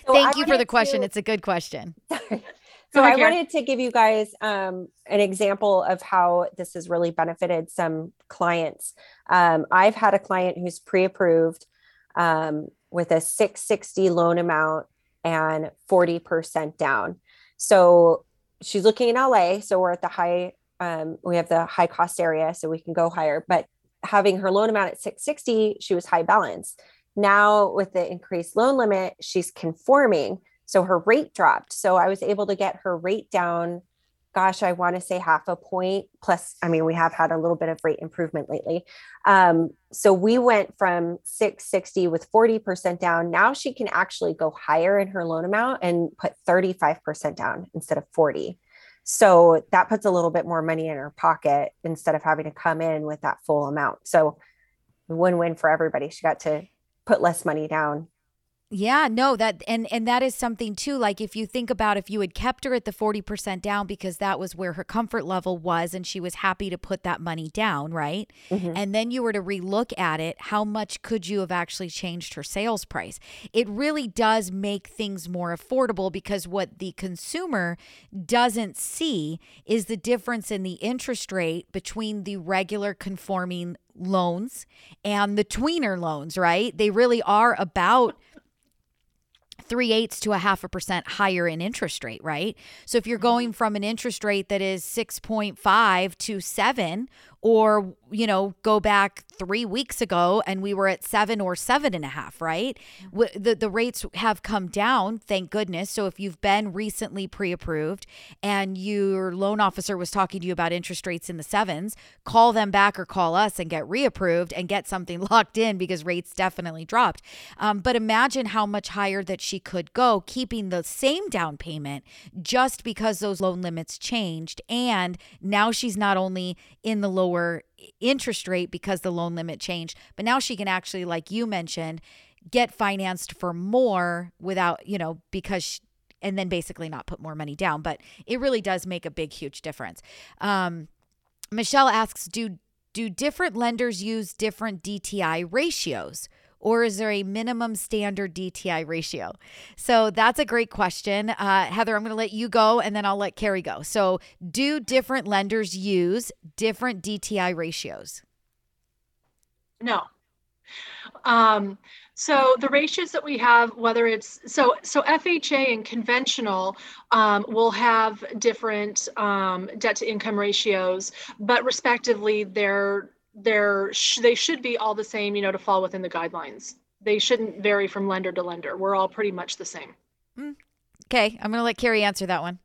So Thank I you for the question. to- It's a good question. So I Karen. wanted to give you guys um, an example of how this has really benefited some clients. Um, I've had a client who's pre-approved um, with a 660 loan amount and 40% down. So she's looking in LA. So we're at the high, um, we have the high cost area, so we can go higher. But having her loan amount at 660, she was high balance. Now with the increased loan limit, she's conforming. So her rate dropped. So I was able to get her rate down gosh, I want to say half a point. Plus, I mean, we have had a little bit of rate improvement lately. Um, so we went from 660 with 40% down. Now she can actually go higher in her loan amount and put 35% down instead of 40. So that puts a little bit more money in her pocket instead of having to come in with that full amount. So win win for everybody. She got to put less money down yeah, no, that and and that is something too. Like if you think about if you had kept her at the 40% down because that was where her comfort level was and she was happy to put that money down, right? Mm-hmm. And then you were to relook at it, how much could you have actually changed her sales price? It really does make things more affordable because what the consumer doesn't see is the difference in the interest rate between the regular conforming loans and the tweener loans, right? They really are about three eighths to a half a percent higher in interest rate, right? So if you're going mm-hmm. from an interest rate that is 6.5 to seven or you know go back three weeks ago and we were at seven or seven and a half right? The, the rates have come down thank goodness. So if you've been recently pre-approved and your loan officer was talking to you about interest rates in the sevens call them back or call us and get reapproved and get something locked in because rates definitely dropped. Um, but imagine how much higher that she could go keeping the same down payment just because those loan limits changed. And now she's not only in the lower lower interest rate because the loan limit changed. But now she can actually, like you mentioned, get financed for more without, you know, because she, and then basically not put more money down. But it really does make a big, huge difference. Um, Michelle asks, do do different lenders use different DTI ratios? Or is there a minimum standard DTI ratio? So that's a great question. Uh, Heather, I'm going to let you go and then I'll let Carrie go. So, do different lenders use different DTI ratios? No. Um, so the ratios that we have, whether it's so so FHA and conventional um, will have different um, debt to income ratios, but respectively they're they're sh- they should be all the same you know to fall within the guidelines. They shouldn't vary from lender to lender. We're all pretty much the same. Mm. okay i'm going to let carrie answer that one.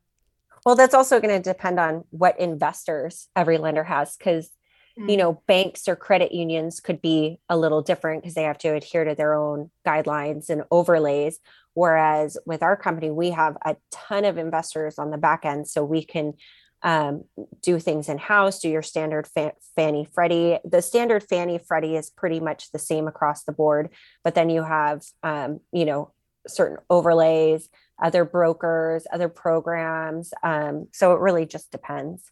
Well that's also going to depend on what investors every lender has because mm. you know banks or credit unions could be a little different because they have to adhere to their own guidelines and overlays. Whereas with our company we have a ton of investors on the back end so we can um, do things in house, do your standard fa- Fannie Freddie. The standard Fannie Freddie is pretty much the same across the board, but then you have, um, you know, certain overlays, other brokers, other programs. Um, so it really just depends.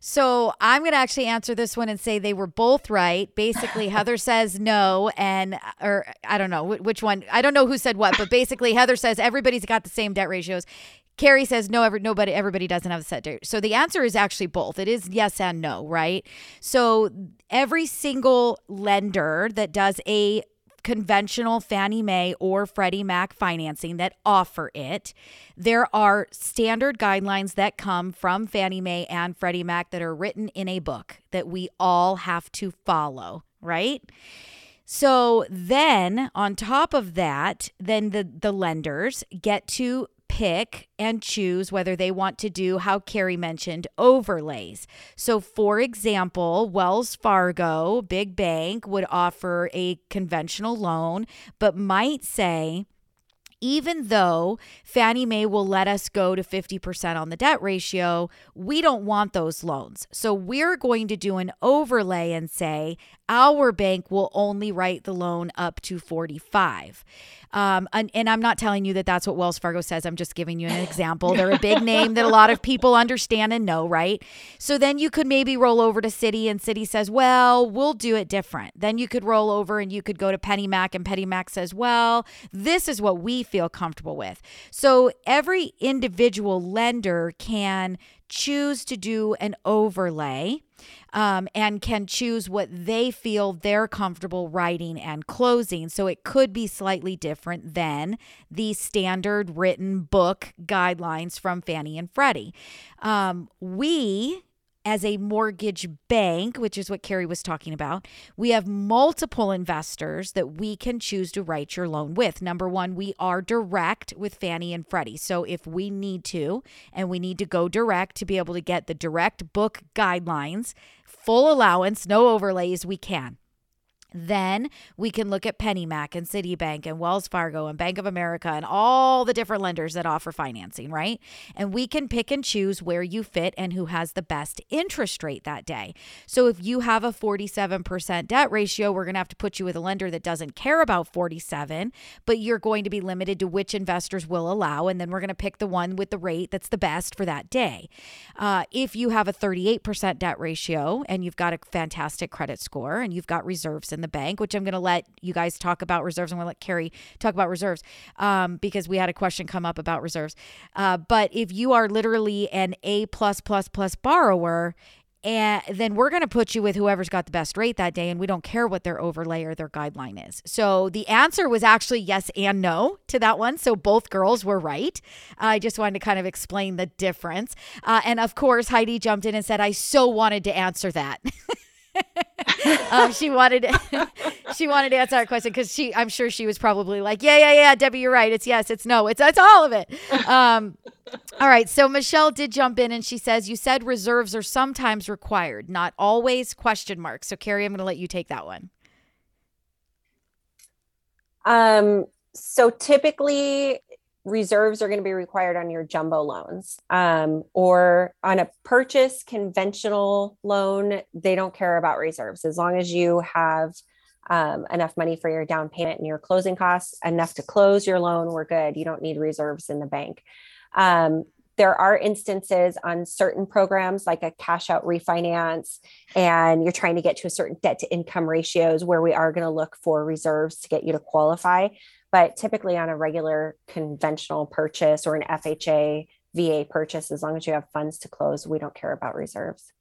So I'm going to actually answer this one and say they were both right. Basically, Heather says no, and or I don't know which one. I don't know who said what, but basically Heather says everybody's got the same debt ratios. Carrie says no, nobody, everybody doesn't have a set date. So the answer is actually both. It is yes and no, right? So every single lender that does a conventional Fannie Mae or Freddie Mac financing that offer it. There are standard guidelines that come from Fannie Mae and Freddie Mac that are written in a book that we all have to follow, right? So then on top of that, then the the lenders get to pick and choose whether they want to do how Carrie mentioned overlays. So, for example, Wells Fargo, big bank, would offer a conventional loan, but might say, even though Fannie Mae will let us go to 50% on the debt ratio, we don't want those loans. So we're going to do an overlay and say our bank will only write the loan up to 45. Um, and, and, I'm not telling you that that's what Wells Fargo says. I'm just giving you an example. They're a big name that a lot of people understand and know, right? So then you could maybe roll over to Citi, and Citi says, well, we'll do it different. Then you could roll over and you could go to PennyMac and PennyMac says, well, this is what we feel comfortable with. So every individual lender can choose to do an overlay um, and can choose what they feel they're comfortable writing and closing. So it could be slightly different than the standard written book guidelines from Fannie and Freddie. Um, we as a mortgage bank, which is what Carrie was talking about, we have multiple investors that we can choose to write your loan with. Number one, we are direct with Fannie and Freddie. So if we need to, and we need to go direct to be able to get the direct book guidelines, full allowance, no overlays, we can. Then we can look at PennyMac and Citibank and Wells Fargo and Bank of America and all the different lenders that offer financing, right? And we can pick and choose where you fit and who has the best interest rate that day. So if you have a 47% debt ratio, we're going to have to put you with a lender that doesn't care about 47, but you're going to be limited to which investors will allow. And then we're going to pick the one with the rate that's the best for that day. Uh, if you have a 38% debt ratio and you've got a fantastic credit score and you've got reserves in in the bank, which I'm going to let you guys talk about reserves. I'm going to let Carrie talk about reserves um, because we had a question come up about reserves. Uh, but if you are literally an A plus plus plus borrower, and then we're going to put you with whoever's got the best rate that day and we don't care what their overlay or their guideline is. So the answer was actually yes and no to that one. So both girls were right. I just wanted to kind of explain the difference. Uh, and of course heidi jumped in and said i so wanted to answer that um, she wanted she wanted to answer our question because she I'm sure she was probably like yeah yeah yeah Debbie you're right it's yes it's no it's it's all of it. Um, all right so Michelle did jump in and she says you said reserves are sometimes required not always question mark so Carrie I'm going to let you take that one. Um so typically reserves are going to be required on your jumbo loans um, or on a purchase conventional loan they don't care about reserves. As long as you have um, enough money for your down payment and your closing costs enough to close your loan we're good. You don't need reserves in the bank. Um, there are instances on certain programs like a cash out refinance and you're trying to get to a certain debt to income ratios where we are going to look for reserves to get you to qualify but typically on a regular conventional purchase or an FHA VA purchase, as long as you have funds to close, we don't care about reserves.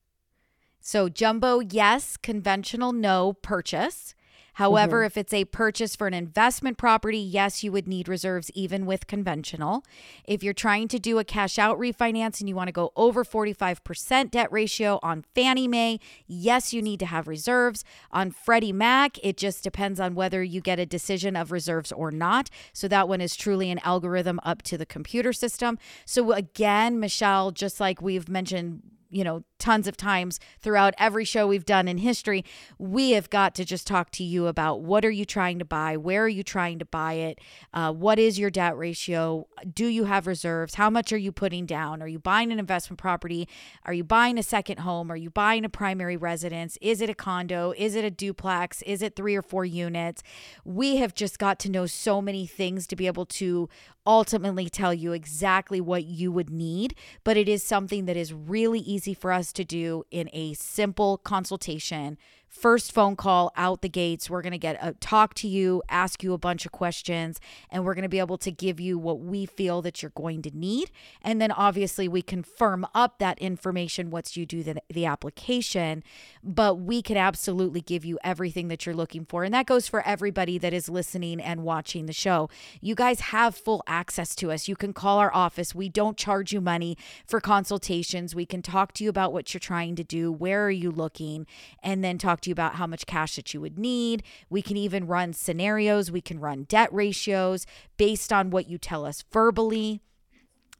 So jumbo, yes. Conventional, no. Purchase. However, mm-hmm. if it's a purchase for an investment property, yes, you would need reserves even with conventional. If you're trying to do a cash out refinance and you want to go over 45% debt ratio on Fannie Mae, yes, you need to have reserves. On Freddie Mac, it just depends on whether you get a decision of reserves or not. So that one is truly an algorithm up to the computer system. So again, Michelle, just like we've mentioned you know, tons of times throughout every show we've done in history, we have got to just talk to you about what are you trying to buy? Where are you trying to buy it? Uh, what is your debt ratio? Do you have reserves? How much are you putting down? Are you buying an investment property? Are you buying a second home? Are you buying a primary residence? Is it a condo? Is it a duplex? Is it three or four units? We have just got to know so many things to be able to ultimately tell you exactly what you would need, but it is something that is really easy for us to do in a simple consultation first phone call out the gates. We're going to get a talk to you, ask you a bunch of questions, and we're going to be able to give you what we feel that you're going to need. And then obviously we confirm up that information once you do the, the application, but we can absolutely give you everything that you're looking for. And that goes for everybody that is listening and watching the show. You guys have full access to us. You can call our office. We don't charge you money for consultations. We can talk to you about what you're trying to do, where are you looking, and then talk talk to you about how much cash that you would need. We can even run scenarios, we can run debt ratios based on what you tell us verbally.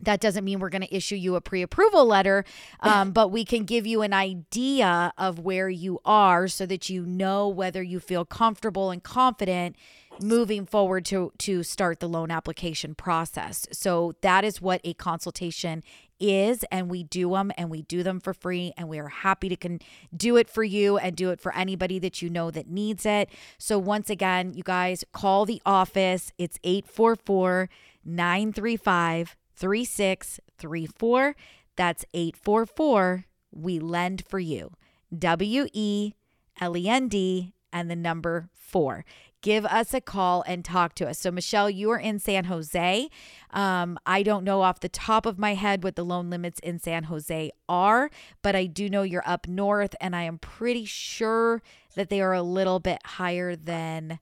That doesn't mean we're going to issue you a pre approval letter, um, but we can give you an idea of where you are so that you know whether you feel comfortable and confident moving forward to to start the loan application process. So that is what a consultation is and we do them and we do them for free and we are happy to can do it for you and do it for anybody that you know that needs it. So once again, you guys call the office. It's 844 935 3634. That's 844 we lend for you. W E L E N D and the number 4 give us a call and talk to us. So, Michelle, you are in San Jose. Um, I don't know off the top of my head what the loan limits in San Jose are, but I do know you're up north, and I am pretty sure that they are a little bit higher than.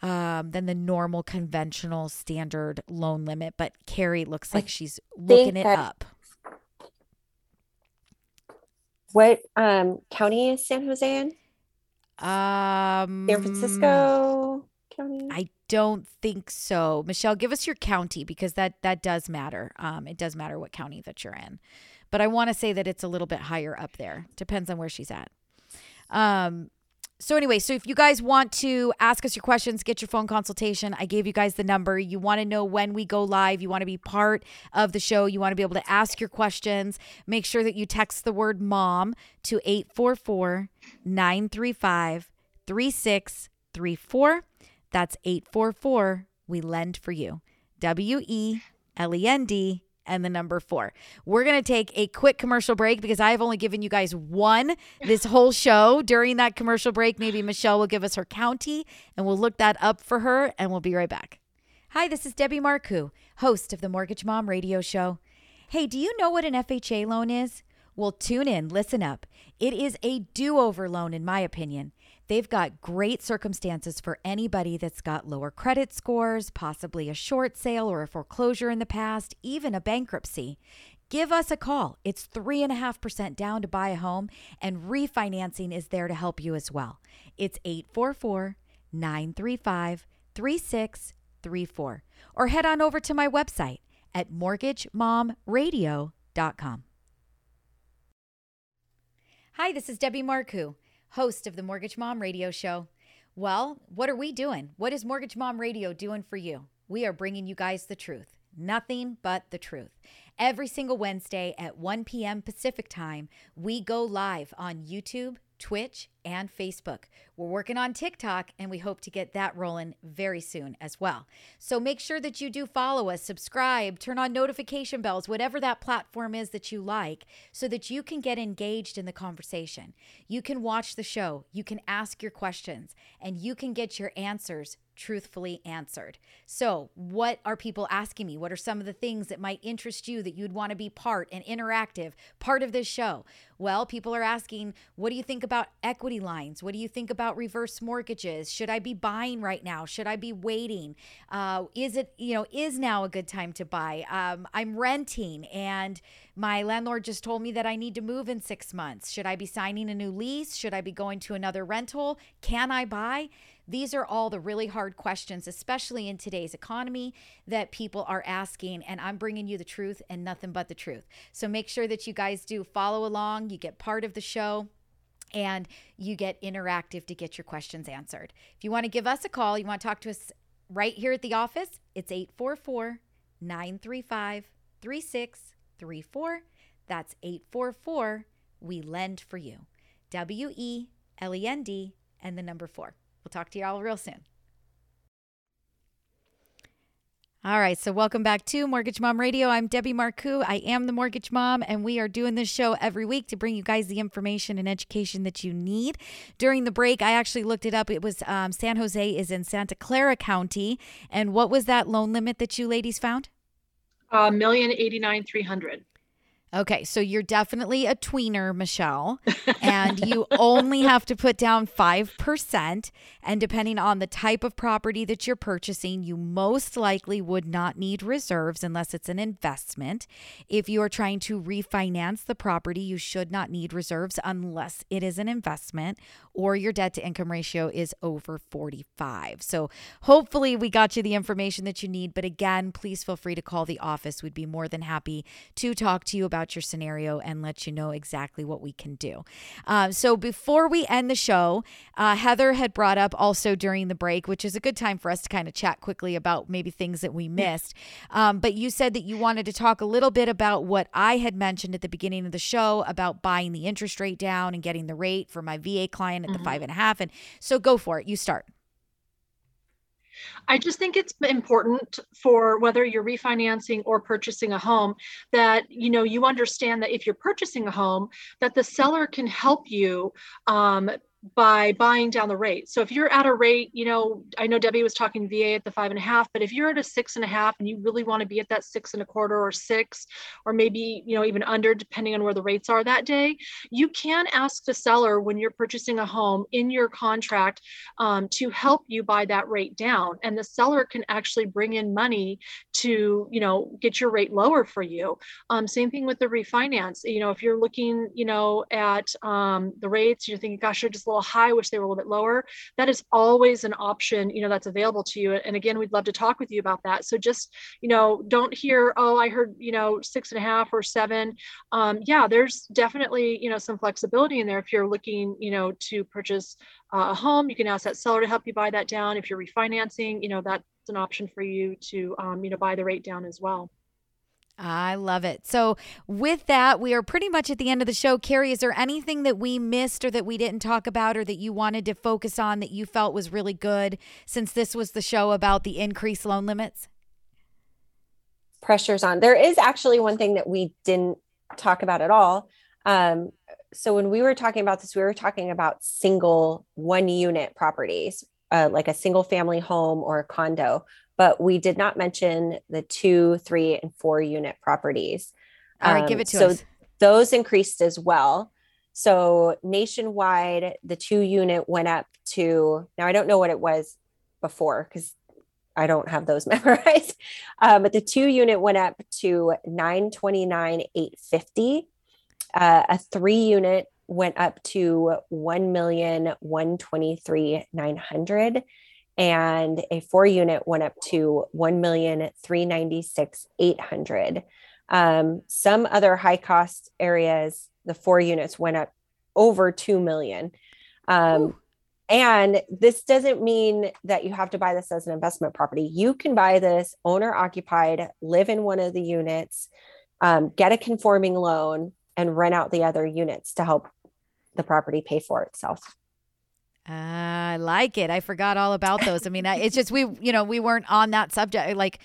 Um, than the normal conventional standard loan limit, but Carrie looks like she's looking it up. What um, county is San Jose in? Um, San Francisco County. I don't think so. Michelle, give us your county because that that does matter. Um, it does matter what county that you're in, but I want to say that it's a little bit higher up there. Depends on where she's at. Um, so anyway, so if you guys want to ask us your questions, get your phone consultation. I gave you guys the number. You want to know when we go live, you want to be part of the show, you want to be able to ask your questions. Make sure that you text the word mom to 844-935-3634. That's 844 we lend for you. W E L E N D and the number four. We're going to take a quick commercial break because I have only given you guys one this whole show. During that commercial break, maybe Michelle will give us her county and we'll look that up for her and we'll be right back. Hi, this is Debbie Marcoux, host of the Mortgage Mom Radio Show. Hey, do you know what an FHA loan is? Well, tune in, listen up. It is a do over loan, in my opinion. They've got great circumstances for anybody that's got lower credit scores, possibly a short sale or a foreclosure in the past, even a bankruptcy. Give us a call. It's 3.5% down to buy a home, and refinancing is there to help you as well. It's 844 935 3634. Or head on over to my website at mortgagemomradio.com. Hi, this is Debbie Marcoux, host of the Mortgage Mom Radio Show. Well, what are we doing? What is Mortgage Mom Radio doing for you? We are bringing you guys the truth, nothing but the truth. Every single Wednesday at 1 p.m. Pacific time, we go live on YouTube, Twitch, and Facebook. We're working on TikTok and we hope to get that rolling very soon as well. So make sure that you do follow us, subscribe, turn on notification bells, whatever that platform is that you like, so that you can get engaged in the conversation. You can watch the show, you can ask your questions, and you can get your answers truthfully answered. So, what are people asking me? What are some of the things that might interest you that you'd want to be part and interactive, part of this show? Well, people are asking, what do you think about equity lines? What do you think about reverse mortgages? Should I be buying right now? Should I be waiting? Uh, is it, you know, is now a good time to buy? Um, I'm renting and my landlord just told me that I need to move in six months. Should I be signing a new lease? Should I be going to another rental? Can I buy? These are all the really hard questions, especially in today's economy, that people are asking. And I'm bringing you the truth and nothing but the truth. So make sure that you guys do follow along, you get part of the show and you get interactive to get your questions answered. If you want to give us a call, you want to talk to us right here at the office, it's 844 935 3634. That's 844 We Lend for You. W E L E N D and the number four. We'll talk to you all real soon. All right, so welcome back to Mortgage Mom Radio. I'm Debbie Marcoux. I am the Mortgage Mom, and we are doing this show every week to bring you guys the information and education that you need. During the break, I actually looked it up. It was um, San Jose is in Santa Clara County, and what was that loan limit that you ladies found? A million eighty nine three hundred. Okay, so you're definitely a tweener, Michelle, and you only have to put down 5%. And depending on the type of property that you're purchasing, you most likely would not need reserves unless it's an investment. If you are trying to refinance the property, you should not need reserves unless it is an investment or your debt to income ratio is over 45. So hopefully we got you the information that you need. But again, please feel free to call the office. We'd be more than happy to talk to you about your scenario and let you know exactly what we can do. Uh, so before we end the show, uh, Heather had brought up also during the break, which is a good time for us to kind of chat quickly about maybe things that we missed. Um, but you said that you wanted to talk a little bit about what I had mentioned at the beginning of the show about buying the interest rate down and getting the rate for my VA client at the five and a half. And so go for it. You start. I just think it's important for whether you're refinancing or purchasing a home that you know you understand that if you're purchasing a home that the seller can help you um, by buying down the rate. So if you're at a rate, you know, I know Debbie was talking VA at the five and a half, but if you're at a six and a half and you really want to be at that six and a quarter or six, or maybe, you know, even under, depending on where the rates are that day, you can ask the seller when you're purchasing a home in your contract um, to help you buy that rate down. And the seller can actually bring in money to, you know, get your rate lower for you. Um, same thing with the refinance. You know, if you're looking, you know, at um, the rates, you're thinking, gosh, you're just little high, wish they were a little bit lower. That is always an option, you know, that's available to you. And again, we'd love to talk with you about that. So just, you know, don't hear, oh, I heard, you know, six and a half or seven. Um, yeah, there's definitely, you know, some flexibility in there if you're looking, you know, to purchase uh, a home. You can ask that seller to help you buy that down. If you're refinancing, you know, that's an option for you to, um, you know, buy the rate down as well. I love it. So, with that, we are pretty much at the end of the show. Carrie, is there anything that we missed or that we didn't talk about or that you wanted to focus on that you felt was really good since this was the show about the increased loan limits? Pressures on. There is actually one thing that we didn't talk about at all. Um, so, when we were talking about this, we were talking about single one unit properties, uh, like a single family home or a condo but we did not mention the two, three, and four unit properties. All right, um, give it to so us. Those increased as well. So nationwide, the two unit went up to now I don't know what it was before because I don't have those memorized. Um, but the two unit went up to 929 850. Uh, a three unit went up to 1 million 123 900 and a four unit went up to 1,396,800. Um, some other high cost areas, the four units went up over 2 million. Um, and this doesn't mean that you have to buy this as an investment property. You can buy this owner occupied, live in one of the units, um, get a conforming loan, and rent out the other units to help the property pay for itself. I like it. I forgot all about those. I mean, it's just we, you know, we weren't on that subject. Like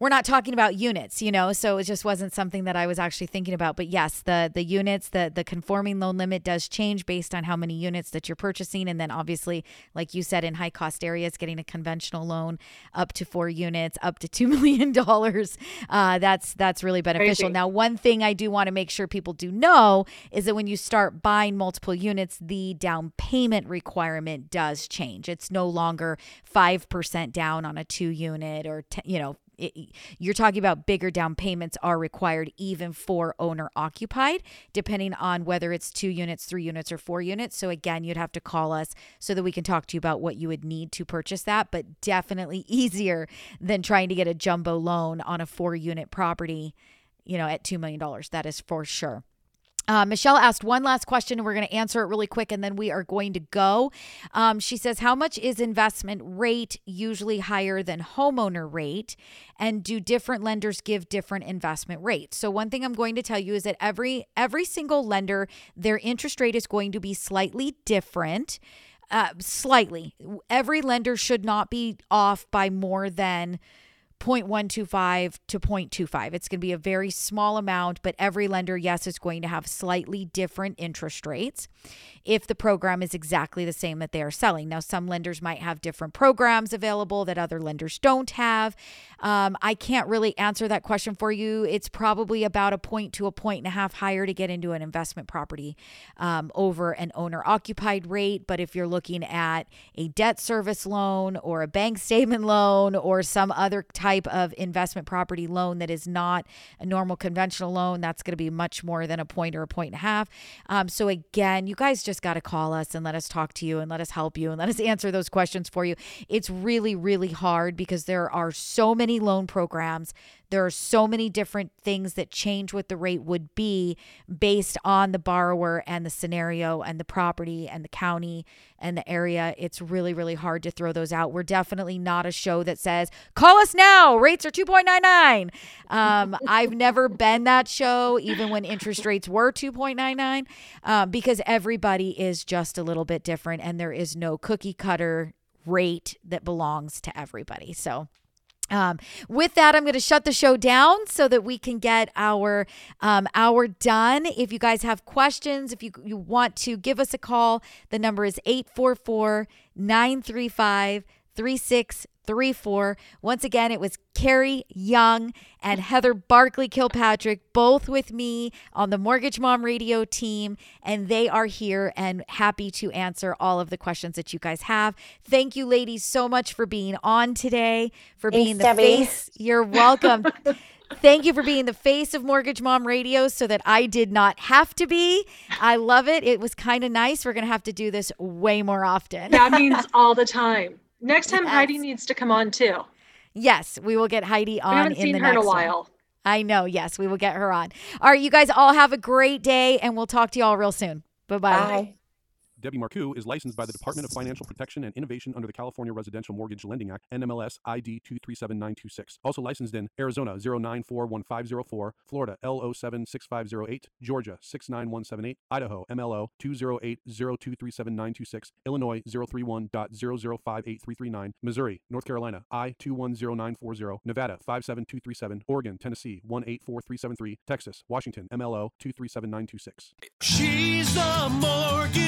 we're not talking about units, you know, so it just wasn't something that I was actually thinking about. But yes, the the units, the the conforming loan limit does change based on how many units that you're purchasing, and then obviously, like you said, in high cost areas, getting a conventional loan up to four units, up to two million dollars, uh, that's that's really beneficial. Crazy. Now, one thing I do want to make sure people do know is that when you start buying multiple units, the down payment requirement does change. It's no longer five percent down on a two unit or t- you know it, you're talking about bigger down payments are required even for owner occupied, depending on whether it's two units, three units, or four units. So, again, you'd have to call us so that we can talk to you about what you would need to purchase that, but definitely easier than trying to get a jumbo loan on a four unit property, you know, at $2 million. That is for sure. Uh, Michelle asked one last question, and we're going to answer it really quick, and then we are going to go. Um, she says, "How much is investment rate usually higher than homeowner rate, and do different lenders give different investment rates?" So one thing I'm going to tell you is that every every single lender, their interest rate is going to be slightly different. Uh, slightly. Every lender should not be off by more than 0.125 to 0.25. It's going to be a very small amount, but every lender, yes, is going to have slightly different interest rates if the program is exactly the same that they are selling. Now, some lenders might have different programs available that other lenders don't have. Um, I can't really answer that question for you. It's probably about a point to a point and a half higher to get into an investment property um, over an owner occupied rate. But if you're looking at a debt service loan or a bank statement loan or some other type type of investment property loan that is not a normal conventional loan, that's going to be much more than a point or a point and a half. Um, so, again, you guys just got to call us and let us talk to you and let us help you and let us answer those questions for you. It's really, really hard because there are so many loan programs there are so many different things that change what the rate would be based on the borrower and the scenario and the property and the county and the area. It's really, really hard to throw those out. We're definitely not a show that says, call us now, rates are 2.99. Um, I've never been that show, even when interest rates were 2.99, um, because everybody is just a little bit different and there is no cookie cutter rate that belongs to everybody. So, Um, with that, I'm going to shut the show down so that we can get our um, hour done. If you guys have questions, if you, you want to give us a call, the number is 844 935 3634. Once again, it was Carrie Young and Heather Barkley Kilpatrick, both with me on the Mortgage Mom Radio team, and they are here and happy to answer all of the questions that you guys have. Thank you, ladies, so much for being on today, for Thanks, being the Debbie. face. You're welcome. Thank you for being the face of Mortgage Mom Radio so that I did not have to be. I love it. It was kind of nice. We're going to have to do this way more often. That means all the time. Next time Yes. Heidi needs to come on too. Yes, we will get Heidi We on haven't in seen the her in a next one. while. I know. Yes, we will get her on. All right, you guys all have a great day, and we'll talk to you all real soon. Bye-bye. Bye. Debbie Marcoux is licensed by the Department of Financial Protection and Innovation under the California Residential Mortgage Lending Act, NMLS ID 237926. Also licensed in Arizona 0941504, Florida L076508, Georgia 69178, Idaho MLO 208023796, Illinois 031.0058339, Missouri, North Carolina I 210940, Nevada 57237, Oregon, Tennessee 184373, Texas, Washington MLO 237926. She's a mortgage